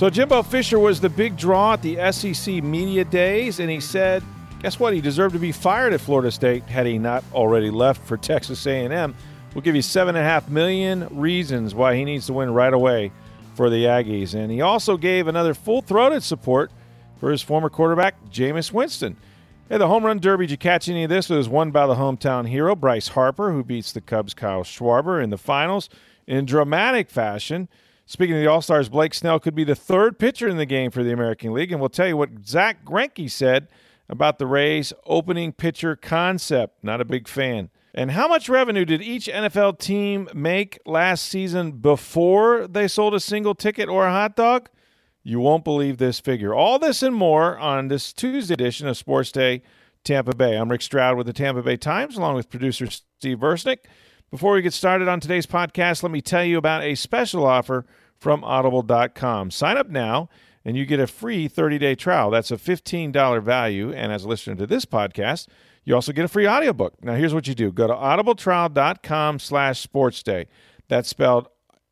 So Jimbo Fisher was the big draw at the SEC Media Days, and he said, guess what? He deserved to be fired at Florida State had he not already left for Texas A&M. We'll give you seven and a half million reasons why he needs to win right away for the Aggies. And he also gave another full throated support for his former quarterback, Jameis Winston. Hey, the home run derby, did you catch any of this? It was won by the hometown hero, Bryce Harper, who beats the Cubs' Kyle Schwarber in the finals in dramatic fashion. Speaking of the All Stars, Blake Snell could be the third pitcher in the game for the American League. And we'll tell you what Zack Greinke said about the Rays' opening pitcher concept. Not a big fan. And how much revenue did each NFL team make last season before they sold a single ticket or a hot dog? You won't believe this figure. All this and more on this Tuesday edition of Sports Day Tampa Bay. I'm Rick Stroud with the Tampa Bay Times, along with producer Steve Versnick. Before we get started on today's podcast, let me tell you about a special offer from Audible.com. Sign up now and you get a free 30 day trial. That's a $15 value. And as a listener to this podcast, you also get a free audiobook. Now, here's what you do. Go to audibletrial.com slash sportsday. That's spelled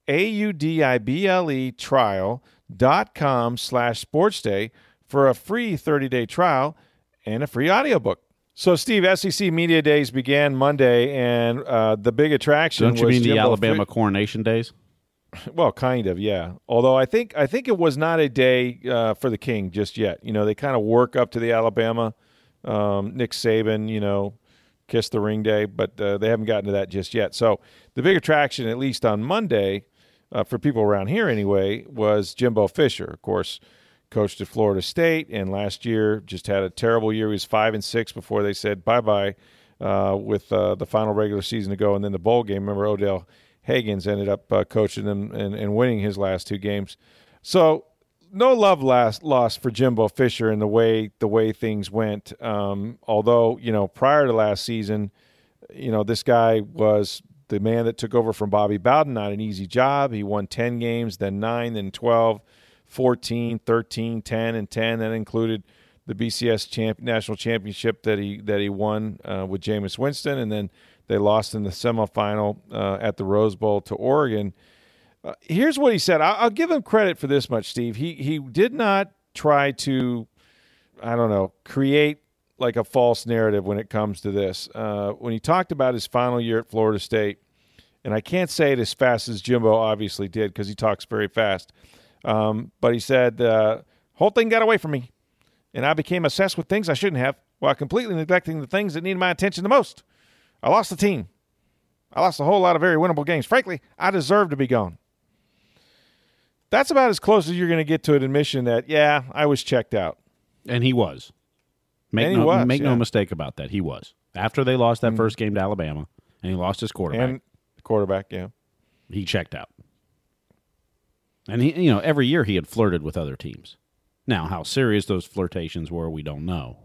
A-U-D-I-B-L-E trial.com slash sportsday for a free 30-day trial and a free audiobook. So, Steve, SEC Media Days began Monday, and uh, the big attraction Don't you was mean the Alabama coronation days? well, kind of, yeah. Although I think I think it was not a day uh, for the king just yet. You know, they kind of work up to the Alabama um, Nick Saban, you know, kiss the ring day, but uh, they haven't gotten to that just yet. So the big attraction, at least on Monday, uh, for people around here anyway, was Jimbo Fisher. Of course, coached at Florida State, and last year just had a terrible year. He was five and six before they said bye bye uh, with uh, the final regular season to go, and then the bowl game. Remember, Odell Haggins ended up uh, coaching them and, and winning his last two games. So no love last lost for Jimbo Fisher in the way the way things went. Um, although you know prior to last season, you know this guy was the man that took over from Bobby Bowden. Not an easy job. He won 10 games, then 9, then 12, 14, 13, 10, and 10. That included the BCS champ, national championship that he that he won uh, with Jameis Winston, and then they lost in the semifinal uh, at the Rose Bowl to Oregon. Uh, here's what he said. I'll, I'll give him credit for this much, Steve. He he did not try to, I don't know, create like a false narrative when it comes to this. Uh, when he talked about his final year at Florida State, and I can't say it as fast as Jimbo obviously did because he talks very fast. Um, but he said, uh, whole thing got away from me, and I became obsessed with things I shouldn't have while completely neglecting the things that needed my attention the most. I lost the team. I lost a whole lot of very winnable games. Frankly, I deserve to be gone. That's about as close as you're going to get to an admission that, yeah, I was checked out. And he was. Make And he no was, make yeah. no mistake about that. He was. After they lost that first game to Alabama and he lost his quarterback, And quarterback, yeah. he checked out. And he you know, every year he had flirted with other teams. Now, how serious those flirtations were, we don't know.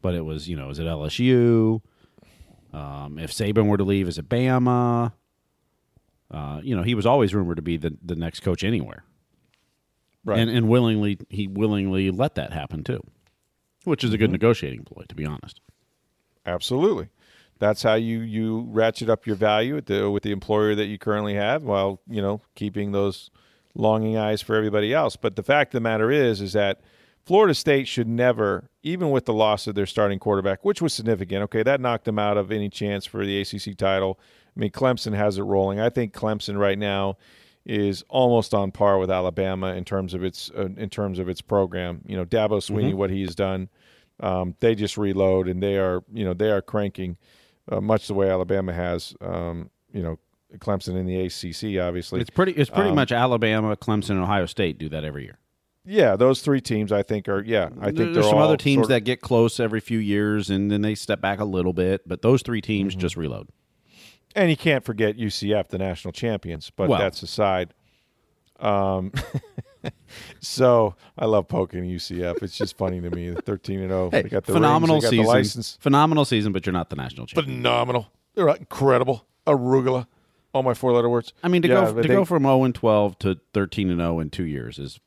But it was, you know, is it LSU? Um, if Saban were to leave, is it Bama? Uh, you know, he was always rumored to be the, the next coach anywhere. Right. And and willingly he willingly let that happen too. Which is a good negotiating ploy, to be honest. Absolutely. That's how you, you ratchet up your value the, with the employer that you currently have while, you know, keeping those longing eyes for everybody else. But the fact of the matter is, is that Florida State should never, even with the loss of their starting quarterback, which was significant, okay, that knocked them out of any chance for the ACC title. I mean, Clemson has it rolling. I think Clemson right now is almost on par with Alabama in terms of its uh, in terms of its program. You know, Dabo Swinney, what he's done, um, they just reload and they are you know they are cranking uh, much the way Alabama has. Um, you know, Clemson in the ACC, obviously. It's pretty it's pretty Um, much Alabama, Clemson, and Ohio State do that every year. yeah, those three teams I think are yeah. I think There's some other teams sort of- that get close every few years and then they step back a little bit, but those three teams Mm-hmm. just reload. And you can't forget UCF, the national champions, but Well. that's aside. Um, so I love poking UCF. It's just funny to me. Thirteen and zero. Hey, they got the phenomenal rings, season. the license. Phenomenal season, but you're not the national champion. Phenomenal. They're incredible. Arugula. All my four letter words. I mean, to Yeah, go to they- go from 0 and 12 to 13 and 0 in two years is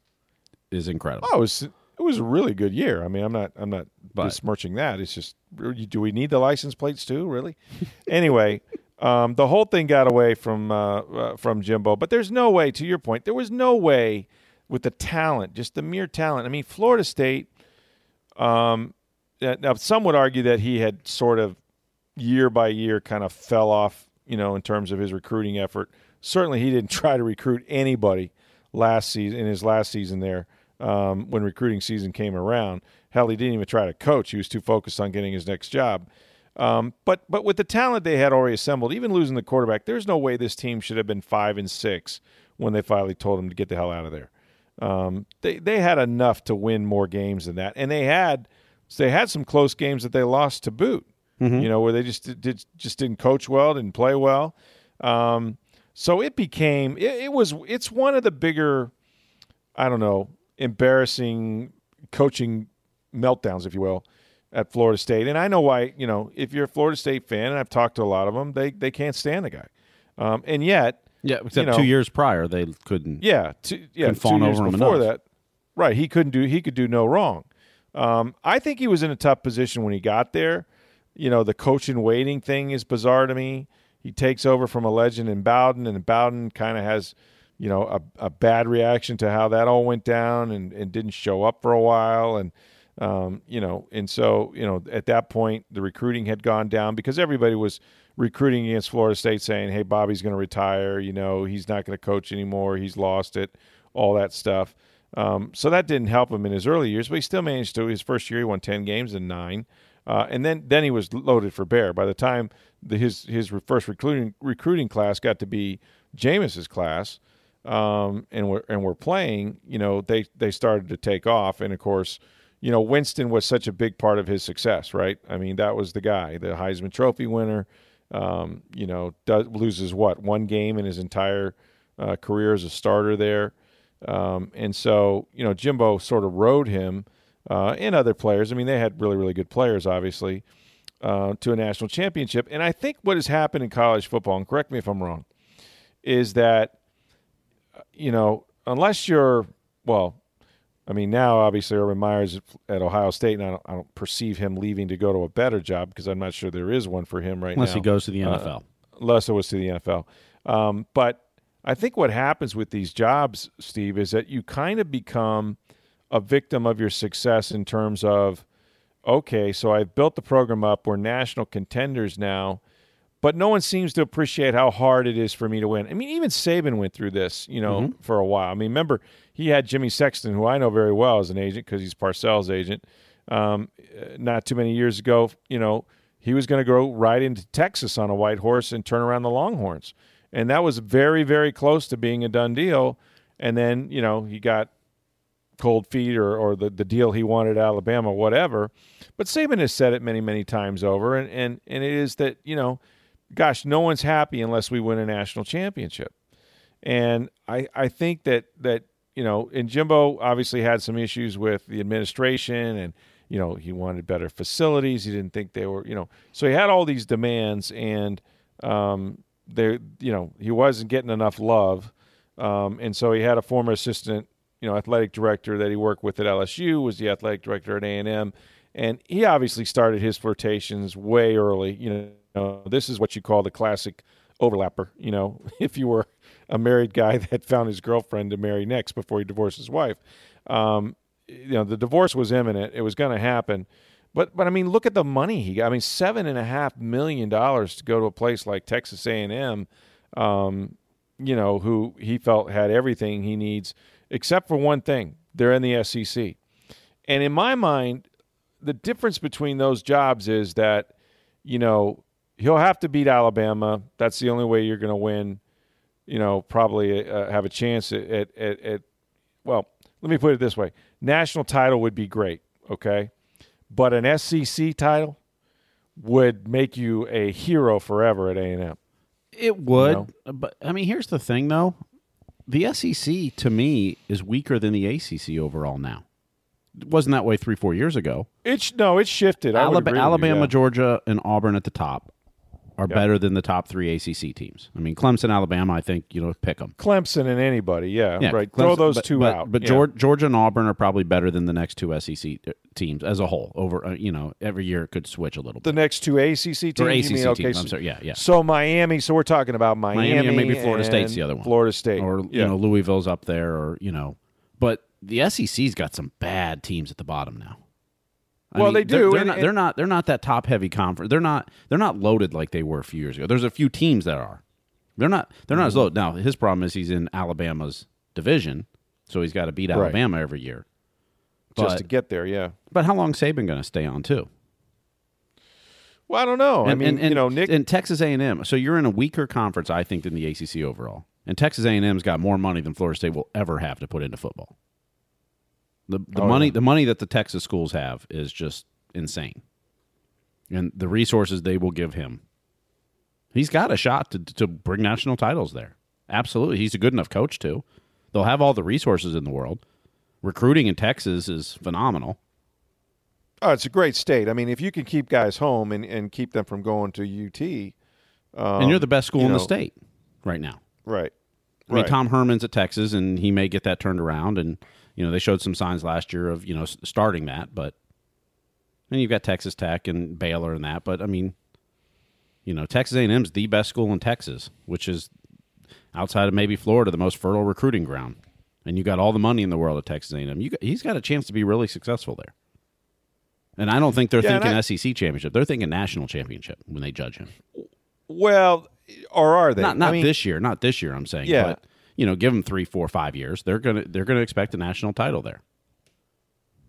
is incredible. Oh, it was it was a really good year. I mean, I'm not I'm not But- besmirching that. It's just do we need the license plates too? Really? anyway, um, the whole thing got away from uh, uh, from Jimbo, but there's no way. To your point, there was no way with the talent, just the mere talent. I mean, Florida State. Um, uh, now some would argue that he had sort of year by year kind of fell off, you know, in terms of his recruiting effort. Certainly, he didn't try to recruit anybody last season in his last season there um, when recruiting season came around. Hell, he didn't even try to coach. He was too focused on getting his next job. Um, but but with the talent they had already assembled, even losing the quarterback, there's no way this team should have been five and six when they finally told him to get the hell out of there. Um, they they had enough to win more games than that, and they had they had some close games that they lost to boot. You know, where they just did just didn't coach well, didn't play well. Um, so it became it, it was it's one of the bigger, I don't know, embarrassing coaching meltdowns, if you will, at Florida State. And I know why. You know, if you're a Florida State fan, and I've talked to a lot of them, they they can't stand the guy. Um, and yet, yeah, except know- two years prior they couldn't. yeah, two, yeah, Couldn't two years over him before that, right? He couldn't do he could do no wrong. Um, I think he was in a tough position when he got there. You know, the coach in waiting thing is bizarre to me. He takes over from a legend in Bowden, and Bowden kind of has, you know, a, a bad reaction to how that all went down, and, and didn't show up for a while, and um, you know, and so you know, at that point, the recruiting had gone down because everybody was recruiting against Florida State, saying, "Hey, Bobby's going to retire. You know, he's not going to coach anymore. He's lost it." All that stuff. Um, so that didn't help him in his early years, but he still managed to. His first year, he won ten games and nine, uh, and then then he was loaded for bear. By the time the, his his first recruiting recruiting class got to be Jameis's class, um, and we're and we're playing, you know, they they started to take off, and of course, you know, Winston was such a big part of his success, right? I mean, that was the guy, the Heisman Trophy winner. Um, you know, does, loses what one game in his entire uh, career as a starter there. Um, and so, you know, Jimbo sort of rode him uh, and other players. I mean, they had really, really good players, obviously, uh, to a national championship. And I think what has happened in college football, and correct me if I'm wrong, is that, uh, you know, unless you're, well, I mean, now obviously Urban Meyer's at Ohio State, and I don't, I don't perceive him leaving to go to a better job because I'm not sure there is one for him right unless now Unless he goes to the Uh, NFL. unless it was to the NFL. Um, but I think what happens with these jobs, Steve, is that you kind of become a victim of your success in terms of, okay, so I've built the program up. We're national contenders now, but no one seems to appreciate how hard it is for me to win. I mean, even Saban went through this, you know, for a while. I mean, remember he had Jimmy Sexton, who I know very well as an agent because he's Parcells' agent. Um, uh, not too many years ago, you know, he was going to go right into Texas on a white horse and turn around the Longhorns, and that was very, very close to being a done deal. And then, you know, he got cold feet or, or the, the deal he wanted Alabama, whatever. But Saban has said it many, many times over, and, and, and it is that, you know, gosh, no one's happy unless we win a national championship. And I, I think that, that, you know, and Jimbo obviously had some issues with the administration and, you know, he wanted better facilities. He didn't think they were, you know, so he had all these demands and, um, there, you know, he wasn't getting enough love. Um, and so he had a former assistant, you know, athletic director that he worked with at LSU, was the athletic director at A&M. And he obviously started his flirtations way early. You know, this is what you call the classic overlapper. You know, if you were a married guy that found his girlfriend to marry next before he divorced his wife, um, you know, the divorce was imminent. It was going to happen. But but I mean, look at the money he got. I mean, seven and a half million dollars to go to a place like Texas A and M. Um, you know, who he felt had everything he needs except for one thing: they're in the SEC. And in my mind, the difference between those jobs is that, you know, he'll have to beat Alabama. That's the only way you're going to win. You know, probably uh, have a chance at, at, at, at, well, let me put it this way: national title would be great, okay, but an SEC title would make you a hero forever at A and M. It would, know? but I mean, here's the thing, though: the SEC to me is weaker than the ACC overall now. It wasn't that way three, four years ago. It's no, it's shifted. I Alabama, you, yeah. Georgia, and Auburn at the top are Yeah. better than the top three ACC teams. I mean, Clemson, Alabama, I think you know, pick them. Clemson and anybody, yeah, Yeah, right. Clemson- Throw those but, two but, out. But yeah. Georgia, Georgia and Auburn are probably better than the next two SEC teams as a whole. Over, uh, you know, every year it could switch a little bit. the next two ACC teams, Or ACC mean? Okay, teams. I'm sorry. Yeah, yeah. So Miami. So we're talking about Miami, Miami and maybe Florida State's the other one. Florida State, or yeah. you know Louisville's up there, or you know, but the SEC's got some bad teams at the bottom now. I Well, mean, they they're- do, They're, and- not. They're not. They're not that top heavy conference. They're not. They're not loaded like they were a few years ago. There's a few teams that are. They're not. They're not as Mm-hmm. loaded. Now his problem is he's in Alabama's division, so he's got to beat Right. Alabama every year. just to get there. Yeah. but how long Saban going to stay on too? Well, I don't know. I mean, and, and, you know, Nick. and Texas A&M. So you're in a weaker conference, I think, than the ACC overall. And Texas A&M's got more money than Florida State will ever have to put into football. The the Oh, money yeah. the money that the Texas schools have is just insane, and the resources they will give him. He's got a shot to to bring national titles there. Absolutely, he's a good enough coach too. They'll have all the resources in the world. Recruiting in Texas is phenomenal. oh, it's a great state. I mean, if you can keep guys home and, and keep them from going to UT, um, and you're the best school you in the state right now. right? I mean, Right. Tom Herman's at Texas, and he may get that turned around. And you know, they showed some signs last year of you know starting that, but and you've got Texas Tech and Baylor and that. But I mean, you know, Texas A&M's the best school in Texas, which is outside of maybe Florida, the most fertile recruiting ground. And you got all the money in the world at Texas A&M. You got, he's got a chance to be really successful there. And I don't think they're Yeah, thinking I- SEC championship. They're thinking national championship when they judge him. Well, or are they? Not not I mean, this year, not this year. I'm saying, Yeah. but you know, give them three, four, five years. They're gonna they're gonna expect a national title there.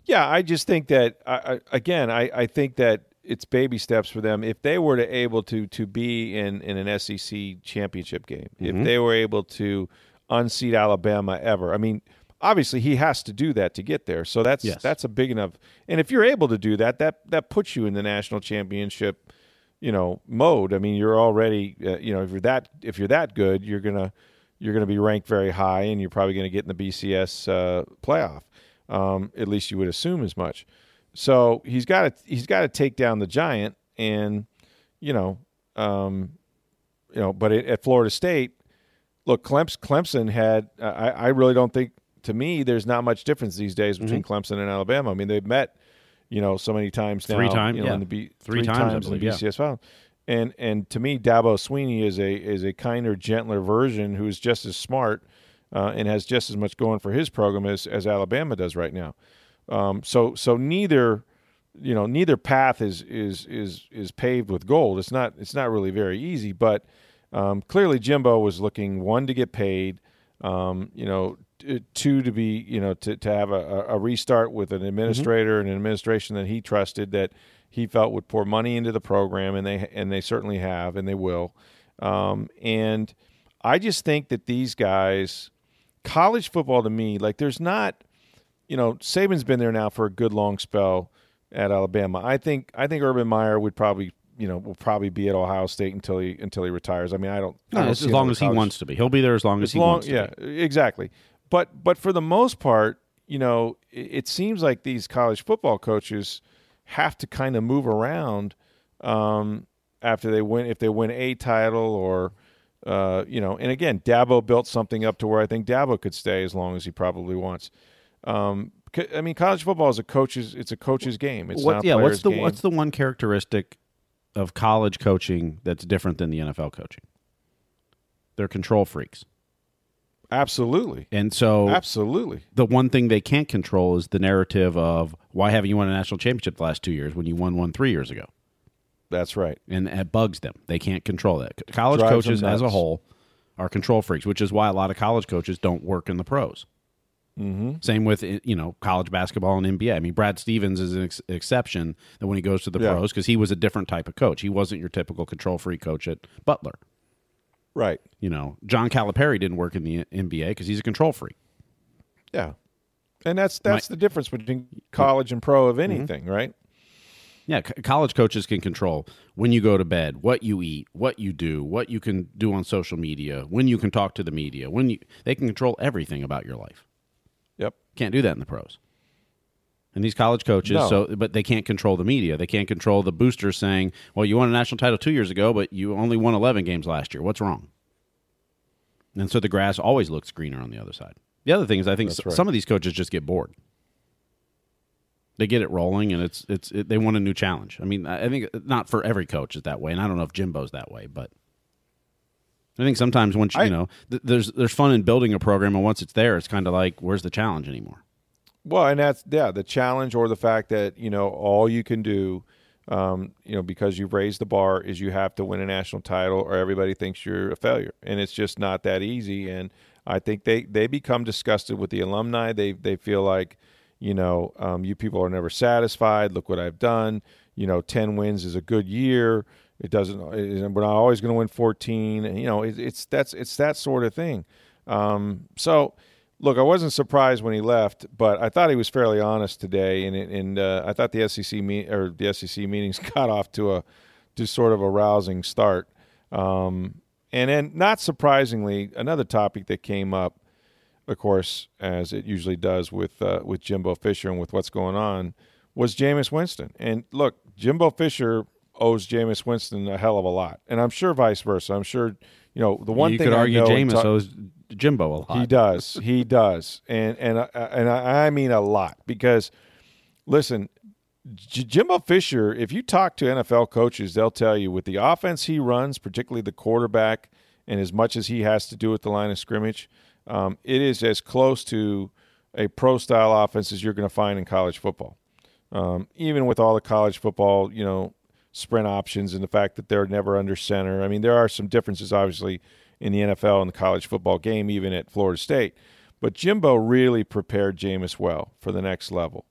Yeah, I just think that I, again, I, I think that it's baby steps for them. If they were to able to to be in, in an SEC championship game, Mm-hmm. if they were able to unseat Alabama ever, I mean, obviously he has to do that to get there. So that's Yes. that's a big enough. And if you're able to do that, that that puts you in the national championship, you know, mode. I mean, you're already, uh, you know, if you're that if you're that good, you're gonna you're gonna be ranked very high, and you're probably gonna get in the BCS uh, playoff. Um, at least you would assume as much. So he's got to he's got to take down the giant, and you know, um, you know. But at, at Florida State, look, Clemson, Clemson had. I, I really don't think. To me, there's not much difference these days between Clemson and Alabama. I mean, they've met, you know, so many times now. Three times, you know, yeah. in the B, Three three, times, times, in the believe, yeah. BCS final. And and to me, Dabo Swinney is a is a kinder, gentler version who's just as smart uh, and has just as much going for his program as, as Alabama does right now. Um, so so neither you know neither path is is is is paved with gold. It's not it's not really very easy, but um, clearly Jimbo was looking one to get paid, um, you know, t- two to be you know to, to have a, a restart with an administrator and an administration that he trusted that he felt would pour money into the program, and they and they certainly have, and they will. Um, and I just think that these guys, college football to me, like there's not you know, Saban's been there now for a good long spell at Alabama. I think I think Urban Meyer would probably you know will probably be at Ohio State until he until he retires. I mean, I don't. I don't as long as he wants to be, he'll be there as long as as he long, wants to. yeah, be. exactly. But but for the most part, you know, it, it seems like these college football coaches have to kind of move around um, after they win if they win a title or. Uh, you know, and again, Dabo built something up to where I think Dabo could stay as long as he probably wants. Um, I mean, college football is a coach's. It's a coach's game. It's What, not a yeah, what's the game. what's the one characteristic of college coaching that's different than the NFL coaching? They're control freaks, absolutely, and so absolutely. the one thing they can't control is the narrative of why haven't you won a national championship the last two years when you won one three years ago, That's right. and it bugs them. They can't control that. College Drives coaches as a whole are control freaks, which is why a lot of college coaches don't work in the pros. Mm-hmm. Same with you know college basketball and NBA. I mean, Brad Stevens is an ex- exception that when he goes to the Yeah. pros because he was a different type of coach. He wasn't your typical control freak coach at Butler. Right. You know, John Calipari didn't work in the NBA because he's a control freak. Yeah. And that's that's the difference between college and pro Mm-hmm. of anything, right? Yeah, c- college coaches can control when you go to bed, what you eat, what you do, what you can do on social media, when you can talk to the media, when you they can control everything about your life. Yep. Can't do that in the pros. And these college coaches, No. so but they can't control the media. They can't control the boosters saying, "Well, you won a national title two years ago, but you only won eleven games last year. What's wrong?" And so the grass always looks greener on the other side. The other thing is, I think s- right. some of these coaches just get bored. They get it rolling, and it's it's it, they want a new challenge. I mean, I think not for every coach is that way, and I don't know if Jimbo's that way, but I think sometimes once you, I- you know, th- there's there's fun in building a program, and once it's there, it's kind of like, where's the challenge anymore? Well, and that's yeah, the challenge or the fact that you know all you can do, um, you know, because you've raised the bar is you have to win a national title, or everybody thinks you're a failure, and it's just not that easy. And I think they they become disgusted with the alumni. They they feel like, you know, um, you people are never satisfied. Look what I've done. You know, ten wins is a good year. It doesn't. it- We're not always going to win fourteen. And you know, it, it's that's it's that sort of thing. Um, so look, I wasn't surprised when he left, but I thought he was fairly honest today, and and uh, I thought the SEC meet or the SEC meetings got off to a to sort of a rousing start. Um, and then, not surprisingly, another topic that came up, of course, as it usually does with uh, with Jimbo Fisher and with what's going on, was Jameis Winston. And look, Jimbo Fisher owes Jameis Winston a hell of a lot, and I'm sure vice versa. I'm sure you know the one you thing could I argue Jameis ta- owes Jimbo a lot. he does. He does. And and I- and I I mean a lot because listen, J- Jimbo Fisher, if you talk to NFL coaches, they'll tell you with the offense he runs, particularly the quarterback, and as much as he has to do with the line of scrimmage, um, it is as close to a pro style offense as you're going to find in college football. Um, even with all the college football, you know, sprint options and the fact that they're never under center. I mean, there are some differences, obviously, in the NFL and the college football game, even at Florida State. But Jimbo really prepared Jameis well for the next level.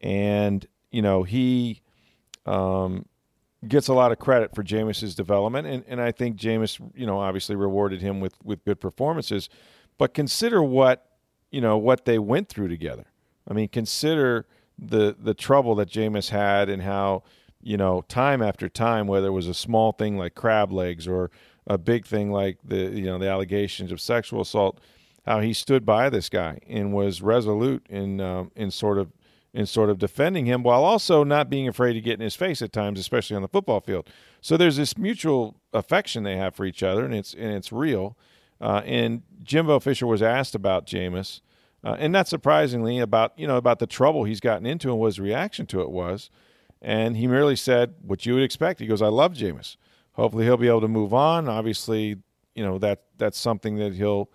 And, you know, he um, gets a lot of credit for Jameis's development. And, and I think Jameis, you know, obviously rewarded him with, with good performances. But consider what, you know, what they went through together. I mean, consider the the trouble that Jameis had and how, you know, time after time, whether it was a small thing like crab legs or a big thing like the you know the allegations of sexual assault, how he stood by this guy and was resolute in um, in sort of in sort of defending him while also not being afraid to get in his face at times, especially on the football field. So there's this mutual affection they have for each other, and it's and it's real. Uh, and Jimbo Fisher was asked about Jameis, uh, and not surprisingly about you know about the trouble he's gotten into and what his reaction to it was, and he merely said what you would expect. He goes, "I love Jameis. Hopefully he'll be able to move on. Obviously, you know that that's something that he'll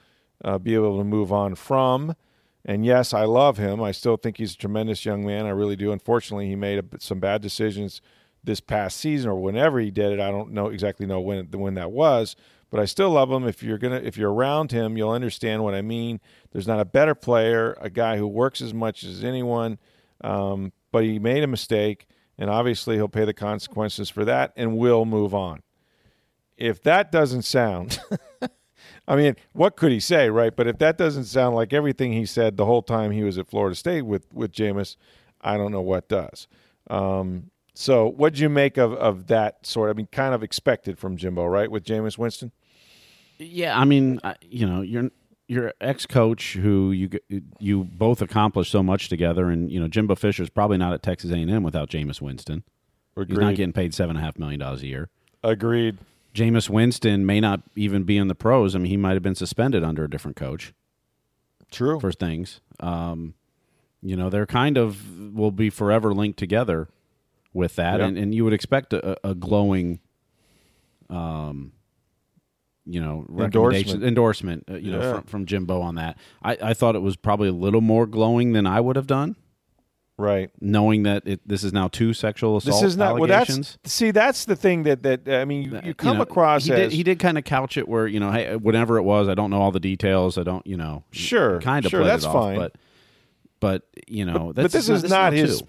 uh, be able to move on from." And yes, I love him. I still think he's a tremendous young man. I really do. Unfortunately, he made a, some bad decisions this past season or whenever he did it. I don't know exactly know when when that was, but I still love him. If you're gonna if you're around him, you'll understand what I mean. There's not a better player, a guy who works as much as anyone, um, but he made a mistake, and obviously he'll pay the consequences for that, and will move on. If that doesn't sound I mean, what could he say, right? But if that doesn't sound like everything he said the whole time he was at Florida State with with Jameis, I don't know what does. Um, so, what'd you make of, of that sort? I mean, kind of expected from Jimbo, right, with Jameis Winston? Yeah, I mean, you know, you're your ex coach who you you both accomplished so much together, and you know, Jimbo Fisher's probably not at Texas A and M without Jameis Winston. He's not getting paid seven and a half million dollars a year. Agreed. Jameis Winston may not even be in the pros. I mean, he might have been suspended under a different coach True. for things. Um, you know, they're kind of will be forever linked together with that, Yep. and, and you would expect a, a glowing, um, you know, recommendation endorsement, uh, you know, from, from Jimbo on that. I, I thought it was probably a little more glowing than I would have done, right. knowing that it, this is now two sexual assault This is not. Well, allegations. that's see. That's the thing that that I mean. You, you come know, across he as did, he did kind of couch it where you know hey whatever it was I don't know all the details I don't you know Sure, kind of sure, that's fine. but but you know but that's this is not his. two.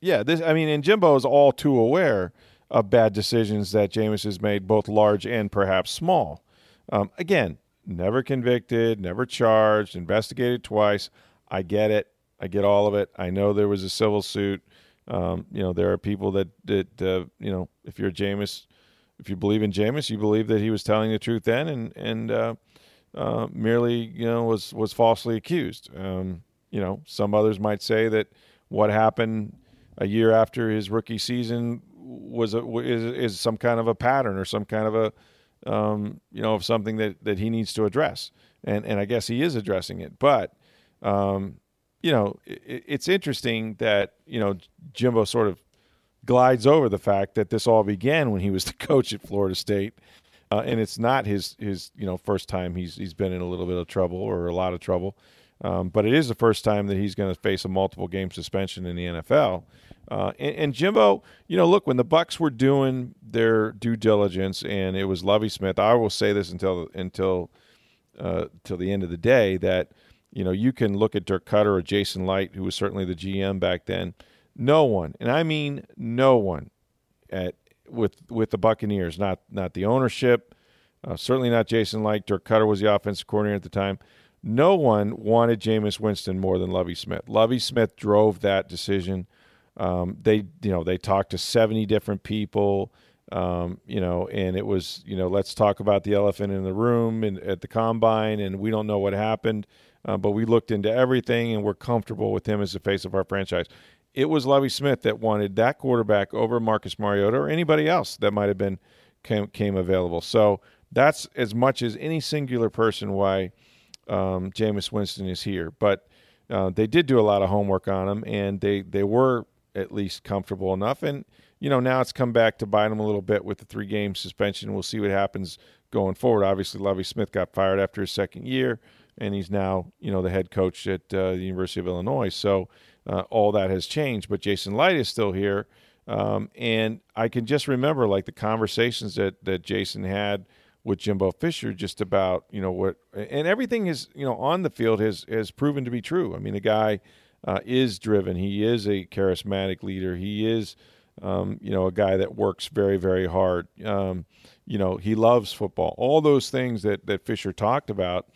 Yeah, this. I mean, and Jimbo is all too aware of bad decisions that Jameis has made, both large and perhaps small. Um, again, never convicted, never charged, investigated twice. I get it. I get all of it. I know there was a civil suit Um, you know, there are people that that uh, you know, if you're Jameis, if you believe in Jameis, you believe that he was telling the truth then, and and uh, uh, merely you know was was falsely accused. Um, you know, some others might say that what happened a year after his rookie season was a, is, is some kind of a pattern or some kind of a um, you know of something that that he needs to address, and and I guess he is addressing it, but. Um, you know, it, it's interesting that you know Jimbo sort of glides over the fact that this all began when he was the coach at Florida State, uh, and it's not his his you know first time he's he's been in a little bit of trouble or a lot of trouble, um, but it is the first time that he's going to face a multiple game suspension in the NFL. Uh, and, and, Jimbo, you know, look when the Bucks were doing their due diligence, and it was Lovie Smith. I will say this until until uh, till the end of the day that you know, you can look at Dirk Koetter or Jason Licht, who was certainly the GM back then. No one, and I mean no one, at with with the Buccaneers, not not the ownership, uh, certainly not Jason Licht. Dirk Koetter was the offensive coordinator at the time. No one wanted Jameis Winston more than Lovie Smith. Lovie Smith drove that decision. Um, they, you know, they talked to seventy different people. Um, you know, and it was, you know, let's talk about the elephant in the room and at the combine, and we don't know what happened. Uh, but we looked into everything and we're comfortable with him as the face of our franchise. It was Lovie Smith that wanted that quarterback over Marcus Mariota or anybody else that might have been came, came available. So that's as much as any singular person why um, Jameis Winston is here. But uh, they did do a lot of homework on him, and they they were at least comfortable enough. And you know now it's come back to bite him a little bit with the three game suspension. We'll see what happens going forward. Obviously, Lovie Smith got fired after his second year and he's now you know the head coach at uh, the University of Illinois. So uh, all that has changed, but Jason Licht is still here, um, and I can just remember like the conversations that that Jason had with Jimbo Fisher just about you know what and everything is you know on the field has has proven to be true. I mean the guy uh, is driven. He is a charismatic leader. He is. Um, you know, a guy that works very, very hard. Um, you know, he loves football. All those things that that Fisher talked about,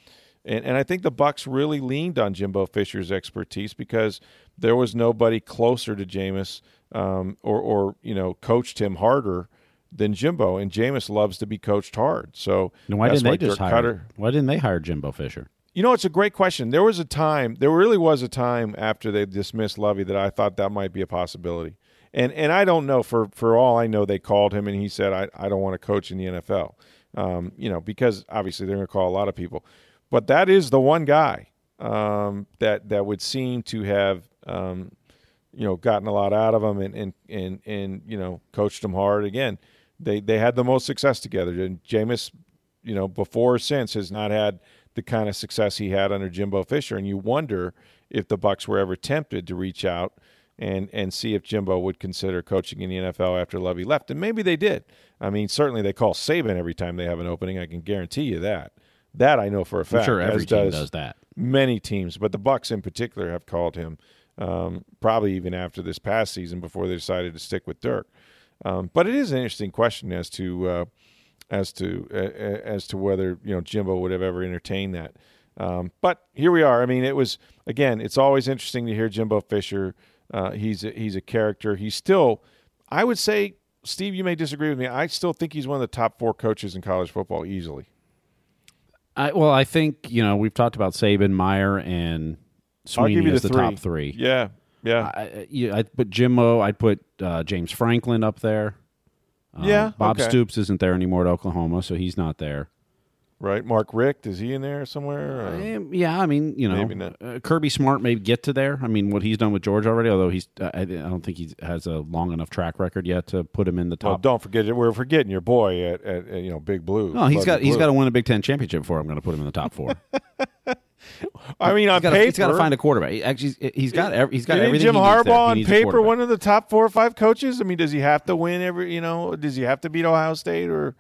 and, and I think the Bucks really leaned on Jimbo Fisher's expertise because there was nobody closer to Jameis um, or, or, you know, coached him harder than Jimbo. And Jameis loves to be coached hard. So why didn't they just hire? Cutter, why didn't they hire Jimbo Fisher? You know, it's a great question. There was a time, there really was a time after they dismissed Lovie that I thought that might be a possibility. And and I don't know for for all I know, they called him and he said, I, I don't want to coach in the NFL. Um, you know, because obviously they're going to call a lot of people. But that is the one guy um, that that would seem to have um, you know gotten a lot out of him and and and, and you know coached him hard. Again, they they had the most success together. And Jameis, you know, before or since has not had the kind of success he had under Jimbo Fisher. And you wonder if the Bucks were ever tempted to reach out and and see if Jimbo would consider coaching in the NFL after Lovie left. And maybe they did. I mean, certainly they call Saban every time they have an opening. I can guarantee you that. That I know for a fact. I'm sure every team does, does, that. Many teams, but the Bucks in particular have called him. Um, probably even after this past season, before they decided to stick with Dirk. Um, but it is an interesting question as to uh, as to uh, as to whether you know Jimbo would have ever entertained that. Um, but here we are. I mean, it was again. It's always interesting to hear Jimbo Fisher. Uh, he's a, he's a character. He's still, I would say, Steve. You may disagree with me. I still think he's one of the top four coaches in college football easily. I, well, I think you know we've talked about Saban, Meyer, and Swinney as the, the top three. Yeah, yeah. I, yeah, I'd put Jimbo. I'd put uh, James Franklin up there. Um, yeah, Bob okay. Stoops isn't there anymore at Oklahoma, so he's not there. Right, Mark Richt is he in there somewhere? Uh, yeah, I mean, you know, uh, Kirby Smart may get to there. I mean, what he's done with George already, although he's, uh, I, I, don't think he has a long enough track record yet to put him in the top. Well, don't forget it. We're forgetting your boy at, at, at you know Big Blue. No, he's got he's got to win a Big Ten championship before I'm going to put him in the top four. I mean, on he's paper, he's got to find a quarterback. He actually, he's got every, he's got everything. Jim Harbaugh on paper, one of the top four or five coaches. I mean, does he have to win every? You know, does he have to beat Ohio State or?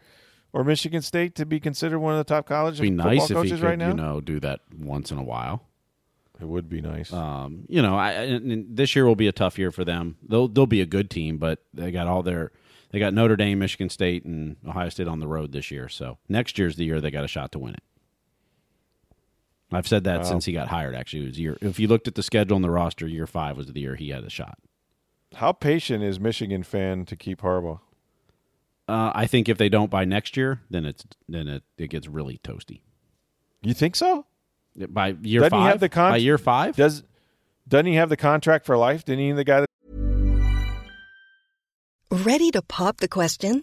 Or Michigan State to be considered one of the top college It'd be nice if he could, right now? You know, do that once in a while. It would be nice. Um, you know, I, this year will be a tough year for them. They'll they'll be a good team, but they got all their they got Notre Dame, Michigan State, and Ohio State on the road this year. So next year's the year they got a shot to win it. I've said that wow. since he got hired. Actually, it was year. If you looked at the schedule and the roster, year five was the year he had a shot. How patient is Michigan fan to keep Harbaugh? Uh, I think if they don't by next year, then it's then it, it gets really toasty. You think so? By year Doesn't he five, have the con- by year five, Does doesn't he have the contract for life? Didn't he the guy that Ready to pop the question?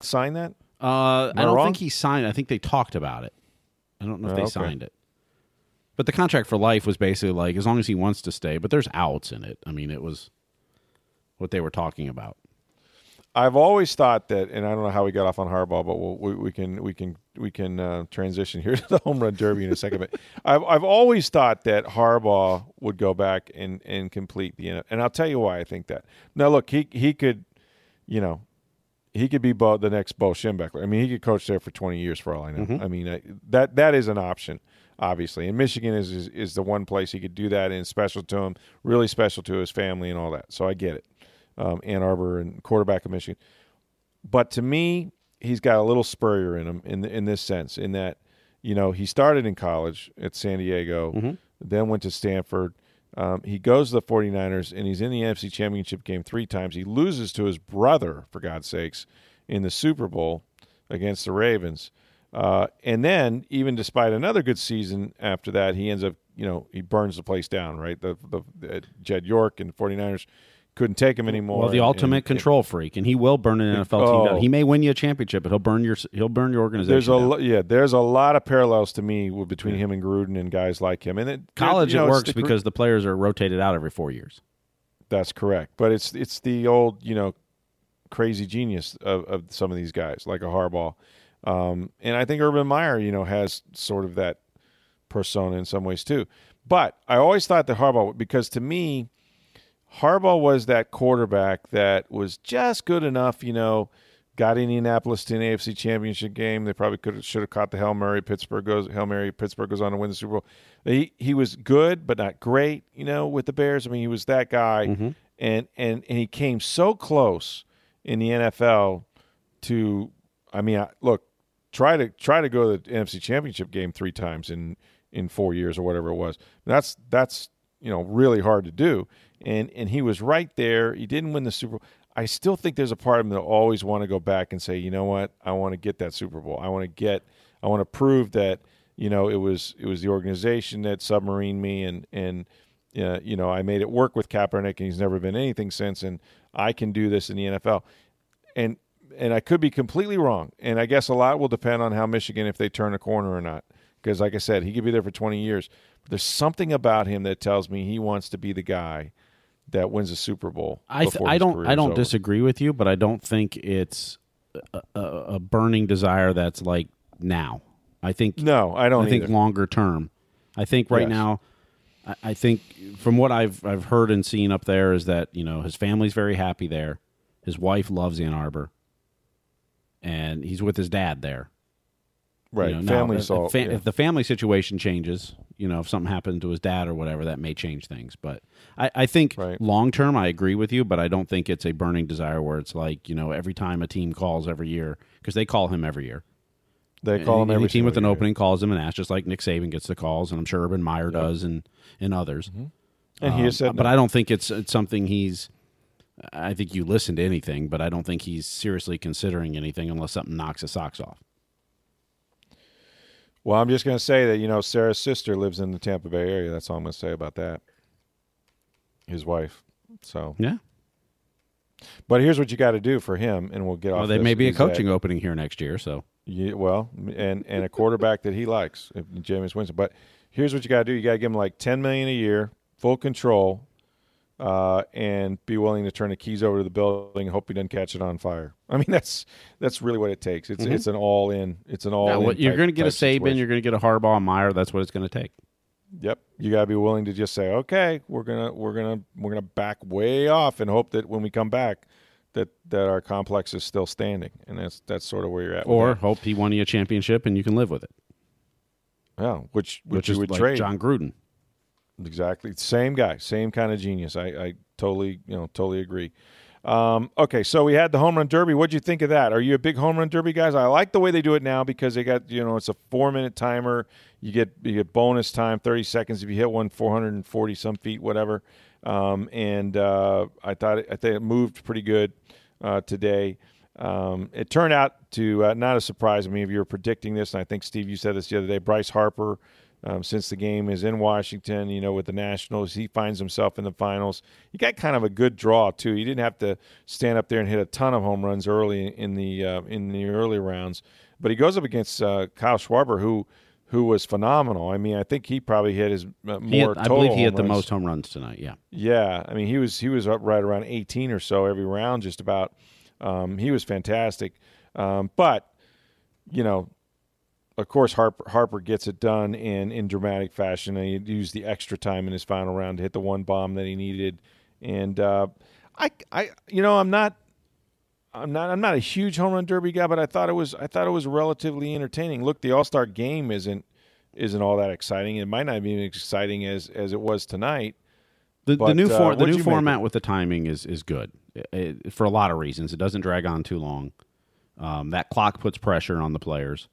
Sign that? uh, I I don't wrong? think he signed. I think they talked about it. I don't know if Oh, they okay. signed it. But the contract for life was basically like as long as he wants to stay. But there's outs in it. I mean, it was what they were talking about. I've always thought that, and I don't know how we got off on Harbaugh, but we'll, we, we can we can we can uh, transition here to the home run derby in a second. But I've I've always thought that Harbaugh would go back and and complete the and I'll tell you why I think that. Now look, he he could, you know, he could be Bo, the next Bo Schembechler. I mean, he could coach there for twenty years for all I know. I mean, I, that that is an option, obviously. And Michigan is, is is the one place he could do that and special to him, really special to his family and all that. So I get it. Um, Ann Arbor and quarterback of Michigan. But to me, he's got a little Spurrier in him in in this sense, in that you know he started in college at San Diego, then went to Stanford. Um, he goes to the 49ers and he's in the NFC Championship game three times. He loses to his brother, for God's sakes, in the Super Bowl against the Ravens. Uh, and then, even despite another good season after that, he ends up, you know, he burns the place down, right? The, the, the Jed York and the 49ers couldn't take him anymore. Well, the and- ultimate and- control freak, and he will burn an NFL team Oh. down. He may win you a championship, but he'll burn your he'll burn your organization. There's a down. yeah, there's a lot of parallels to me between him and Gruden and guys like him. And it, college you know, it works the because the players are rotated out every four years. that's correct. But it's it's the old you know crazy genius of, of some of these guys like a Harbaugh, um, and I think Urban Meyer you know has sort of that persona in some ways too. But I always thought that Harbaugh because to me. Harbaugh was that quarterback that was just good enough, you know, got Indianapolis to an AFC championship game. They probably could have, should have caught the Hail Mary. Pittsburgh goes Hail Mary. Pittsburgh goes on to win the Super Bowl. He he was good, but not great, you know, with the Bears. I mean, he was that guy, mm-hmm. and and and he came so close in the NFL to. I mean, I, look, try to try to go to the NFC Championship game three times in in four years or whatever it was. That's that's you know really hard to do. And and he was right there. He didn't win the Super Bowl. I still think there's a part of him that always want to go back and say, you know what, I want to get that Super Bowl. I want to get. I want to prove that you know it was it was the organization that submarined me and and. Uh, you know, I made it work with Kaepernick, and he's never been anything since. And I can do this in the NFL. And and I could be completely wrong. And I guess a lot will depend on how Michigan if they turn a corner or not. Because like I said, he could be there for 20 years. But there's something about him that tells me he wants to be the guy that wins a Super Bowl. I th- I don't I don't over. disagree with you, but I don't think it's a, a, a burning desire that's like now. I think No, I don't I think either. longer term. I think right Yes. now, I, I think from what I've I've heard and seen up there is that you know his family's very happy there. His wife loves Ann Arbor, and he's with his dad there. Right. You know, Family if- salt. If, yeah. if the family situation changes, you know, if something happened to his dad or whatever, that may change things. But I, I think Right. long term, I agree with you, but I don't think it's a burning desire where it's like, you know, every time a team calls every year, because they call him every year. they call him every team with an year. opening calls him and asks, just like Nick Saban gets the calls, and I'm sure Urban Meyer does, and and others. And he has said Um, but. I don't think it's, it's something he's. I think you listen to anything, but I don't think he's seriously considering anything unless something knocks his socks off. Well, I'm just going to say that, you know, Sarah's sister lives in the Tampa Bay area. That's all I'm going to say about that. His wife. So, Yeah. but here's what you got to do for him, and we'll get off. Well, there may be a is that- coaching opening here next year, so Yeah, well, and and a quarterback that he likes, Jameis Winston. But here's what you got to do: you got to give him like ten million a year, full control, uh, and be willing to turn the keys over to the building and hope he doesn't catch it on fire. I mean, that's that's really what it takes. It's it's an all in. It's an all. What- you're going to get a Saban, situation. you're going to get a Harbaugh, Meyer. That's what it's going to take. Yep, you got to be willing to just say, okay, we're gonna we're gonna we're gonna back way off and hope that when we come back, that that our complex is still standing, and that's that's sort of where you're at. Or hope he won you a championship and you can live with it, yeah, which which, which you is would like trade Jon Gruden. Exactly same guy, same kind of genius. I, I totally you know totally agree. Um, okay, so we had the home run derby. What'd you think of that? Are you a big home run derby guys? I like the way they do it now because they got you know it's a four minute timer. You get you get bonus time, thirty seconds if you hit one four hundred and forty some feet, whatever. Um, and uh, I thought it, I think it moved pretty good uh, today. Um, it turned out to uh, not a surprise. I mean, if you were predicting this, and I think Steve, you said this the other day, Bryce Harper. Um, since the game is in Washington, you know, with the Nationals, he finds himself in the finals. He got kind of a good draw too. He didn't have to stand up there and hit a ton of home runs early in the uh, in the early rounds, but he goes up against uh, Kyle Schwarber, who who was phenomenal. I mean, I think he probably hit his uh, more. Hit, I believe he hit the most home runs tonight. Yeah. Yeah, I mean he was he was up right around 18 or so every round, just about. Um, he was fantastic, um, but you know, of course Harper Harper gets it done in in dramatic fashion, and he used the extra time in his final round to hit the one bomb that he needed. And uh, I I you know I'm not. I'm not. I'm not a huge home run derby guy, but I thought it was. I thought it was relatively entertaining. Look, the All Star game isn't isn't all that exciting. It might not be as exciting as as it was tonight. The, the new uh, the new you make format with the timing is is good It- it- for a lot of reasons. It doesn't drag on too long. Um, that clock puts pressure on the players,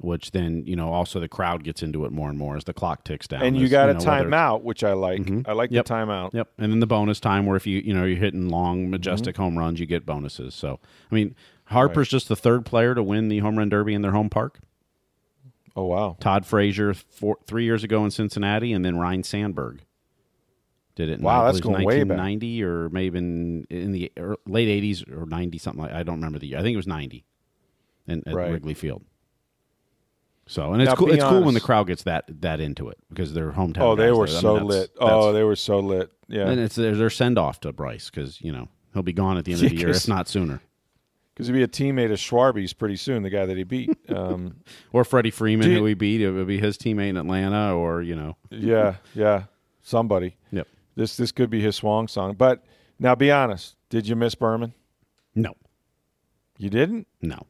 which then you know also the crowd gets into it more and more as the clock ticks down. and you As, got a know, it's- timeout, which I like. I like Yep. the timeout. Yep, and then the bonus time where if you you know you're hitting long majestic Mm-hmm. home runs, you get bonuses. So I mean, Harper's just the third player to win the home run derby in their home park. Oh wow, Todd Frazier four, three years ago in Cincinnati, and then Ryne Sandberg did it. In, Wow, that's going way back. 1990 or maybe in, in the late 80s or 90 something like. I don't remember the year. I think it was 90, in, at Right. Wrigley Field. So and it's Now, cool. It's cool when the crowd gets that that into it because they're hometown. oh they were there. I mean, so that's- lit. that's- Oh, they were so lit. Yeah, and it's their, their send off to Bryce because you know he'll be gone at the end of the year, if not sooner. because he'd be a teammate of Schwarby's pretty soon. The guy that he beat. Um, Or Freddie Freeman, you- who he beat, it would be his teammate in Atlanta, or you know, yeah, yeah, somebody. yep. This this could be his swan song. But now, be honest. Did you miss Berman? No, You didn't. no.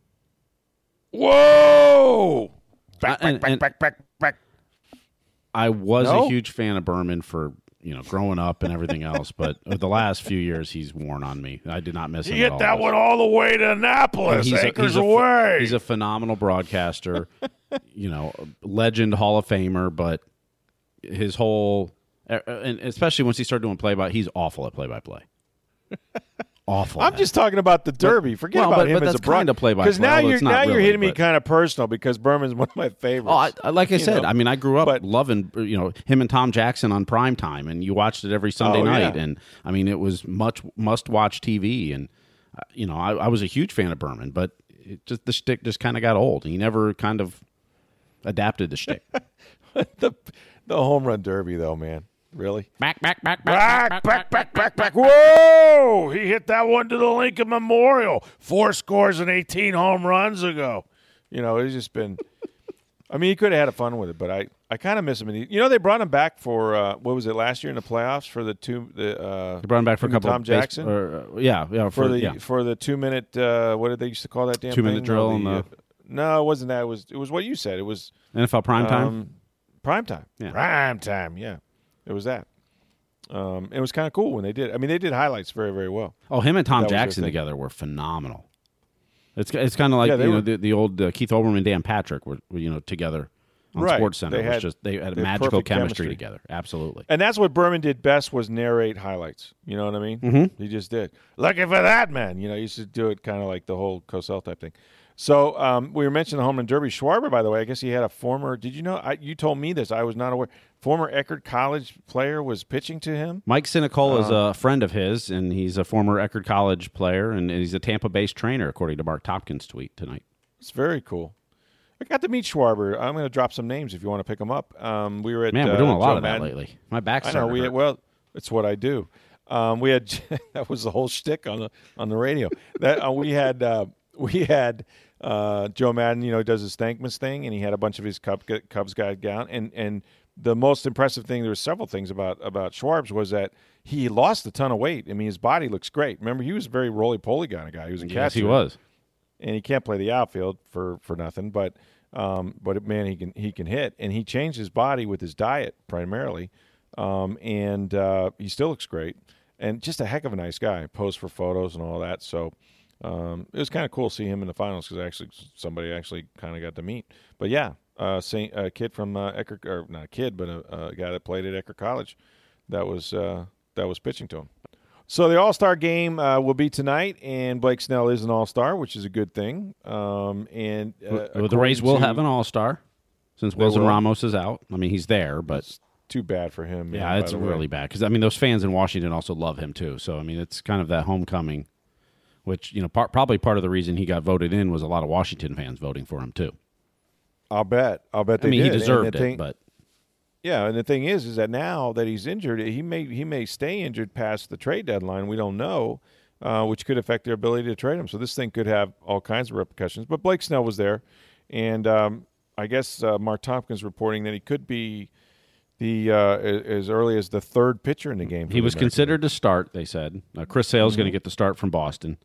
Whoa! I, and- and back, back, back. I was No? a huge fan of Berman for you know growing up and everything else, but the last few years he's worn on me. I did not miss him. You at hit all. that one all the way to Annapolis, he's a- acres a, ph- away. He's a phenomenal broadcaster, you know, legend, Hall of Famer, but his whole, uh, and especially once he started doing play by, he's awful at play by play. Awful. I'm just talking about the Derby. Forget well, about but- him but as that's a broad- kinda play-by-play, Because now you're it's not now you're really, hitting me kind of personal because Berman's one of my favorites. Oh, I, I- like I said, know, I mean, I grew up but- loving you know him and Tom Jackson on prime time, and you watched it every Sunday Oh, night, yeah. and I mean, it was much must watch TV, and uh, you know, I, I was a huge fan of Berman, but it just the shtick just kind of got old. He never kind of adapted the shtick. the the home run derby though, man. Really? back, back, back, Back, back, back, back, back. Whoa! He hit that one to the Lincoln Memorial. Four scores and 18 home runs ago. You know, it's just been. I mean, he could have had a fun with it, but I, I kind of miss him. And he, you know, they brought him back for uh, what was it last year in the playoffs for the two the. Uh, They brought him back for a couple. Tom of base- Jackson or, uh, yeah, yeah, for, the yeah. for the two minute. Uh, what did they used to call that damn Two-minute drill No, the- uh, no, it wasn't that. It was it was what you said. It was NFL prime time. um, prime time. Yeah. Prime time. Yeah, it was that. Um, it was kind of cool when they did. I mean, they did highlights very, very well. Oh, him and Tom That was their Jackson thing. together were phenomenal. It's it's kind of like Yeah, they you know were- the, the old uh, Keith Olbermann, Dan Patrick were, were, you know together on Right. Sports Center. They It was had- just they had they had magical perfect chemistry, chemistry. together. Absolutely. And that's what Berman did best was narrate highlights. You know what I mean? Mm-hmm. He just did. Looking for that man. You know, he used to do it kind of like the whole Cosell type thing. So um, we were mentioning the home run derby. Schwarber, by the way, I guess he had a former. Did you know? I, you told me this. I was not aware. Former Eckerd College player was pitching to him. Mike Sinicola is Uh-huh. a friend of his, and he's a former Eckerd College player, and he's a Tampa-based trainer, according to Mark Tompkins' tweet tonight. It's very cool. I got to meet Schwarber. I'm going to drop some names if you want to pick them up. Um, we were at Man, we're uh, doing a lot Joe of that Maddon- lately. My back's I know. We had, well, it's what I do. Um, we had that was the whole shtick on the on the radio. That uh, we had uh, we had uh, Joe Maddon, you know, does his Thanksmas thing, and he had a bunch of his Cub, Cubs guys down. And and the most impressive thing, there were several things about about Schwartz was that he lost a ton of weight. I mean, his body looks great. Remember, he was a very roly poly kind of guy. He was a yes, catcher. he was. and he can't play the outfield for for nothing. But um, but man, he can he can hit, and he changed his body with his diet primarily, um, and uh, he still looks great, and just a heck of a nice guy. Posed for photos and all that, so. Um, it was kind of cool to see him in the finals because actually somebody actually kind of got to meet. But yeah, uh, Saint, a kid from uh, Eckerd, or not a kid, but a, a guy that played at Eckerd College, that was uh, that was pitching to him. So the All Star game uh, will be tonight, and Blake Snell is an All Star, which is a good thing. Um, and uh, Well, the Rays will to- have an All Star since Wilson will. Ramos is out. I mean, he's there, but It's too bad for him. yeah, by it's the way. really bad because I mean, those fans in Washington also love him too. So I mean, it's kind of that homecoming, which you know, part, probably part of the reason he got voted in was a lot of Washington fans voting for him too. I'll bet. I'll bet. They I mean, he did. And deserved it, thing- but Yeah, and the thing is, is that now that he's injured, he may he may stay injured past the trade deadline. We don't know, uh, which could affect their ability to trade him. So this thing could have all kinds of repercussions. But Blake Snell was there, and um, I guess uh, Mark Tompkins reporting that he could be the uh, as early as the third pitcher in the game. he was considered to start. They said uh, Chris Sale's Mm-hmm. going to get the start from Boston,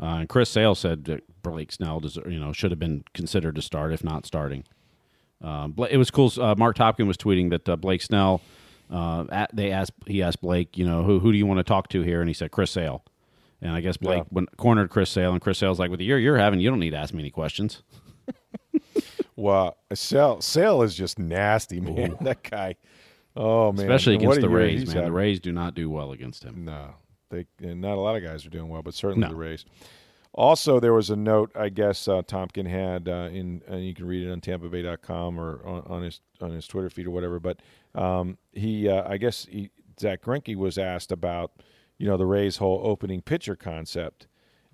uh, and Chris Sale said that Blake Snell, deser- you know, should have been considered to start if not starting. Um, it was cool. Uh, Marc Topkin was tweeting that uh, Blake Snell. Uh, at, they asked he asked Blake, you know, who who do you want to talk to here? And he said Chris Sale. And I guess Blake Yeah. went, cornered Chris Sale, and Chris Sale's like, with the year you're having, you don't need to ask me any questions. Well, Sale Sale is just nasty, man. That guy. Oh man, Especially against the Rays, man. The. Rays do not do well against him. No, they and not a lot of guys are doing well, but certainly No. the Rays. Also, there was a note I guess uh, Topkin had uh, in, and you can read it on TampaBay.com or on, on his on his Twitter feed or whatever. But um, he, uh, I guess he, Zack Greinke was asked about you know the Rays' whole opening pitcher concept,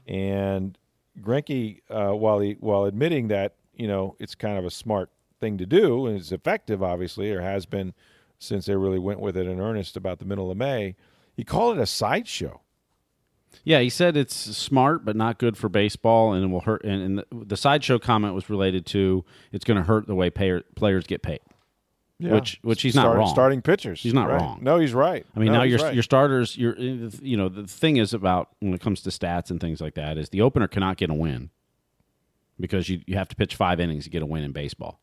and Greinke, uh, while he while admitting that you know it's kind of a smart thing to do and it's effective, obviously, or has been since they really went with it in earnest about the middle of May, he called it a sideshow. Yeah, he said it's smart but not good for baseball, and it will hurt. And, and the, the sideshow comment was related to it's going to hurt the way payer, players get paid. Yeah. Which- which he's not wrong. Starting pitchers. He's not Right. wrong. No, he's right. I mean, No, now your right. your starters, your you know the thing is about when it comes to stats and things like that is the opener cannot get a win because you you have to pitch five innings to get a win in baseball.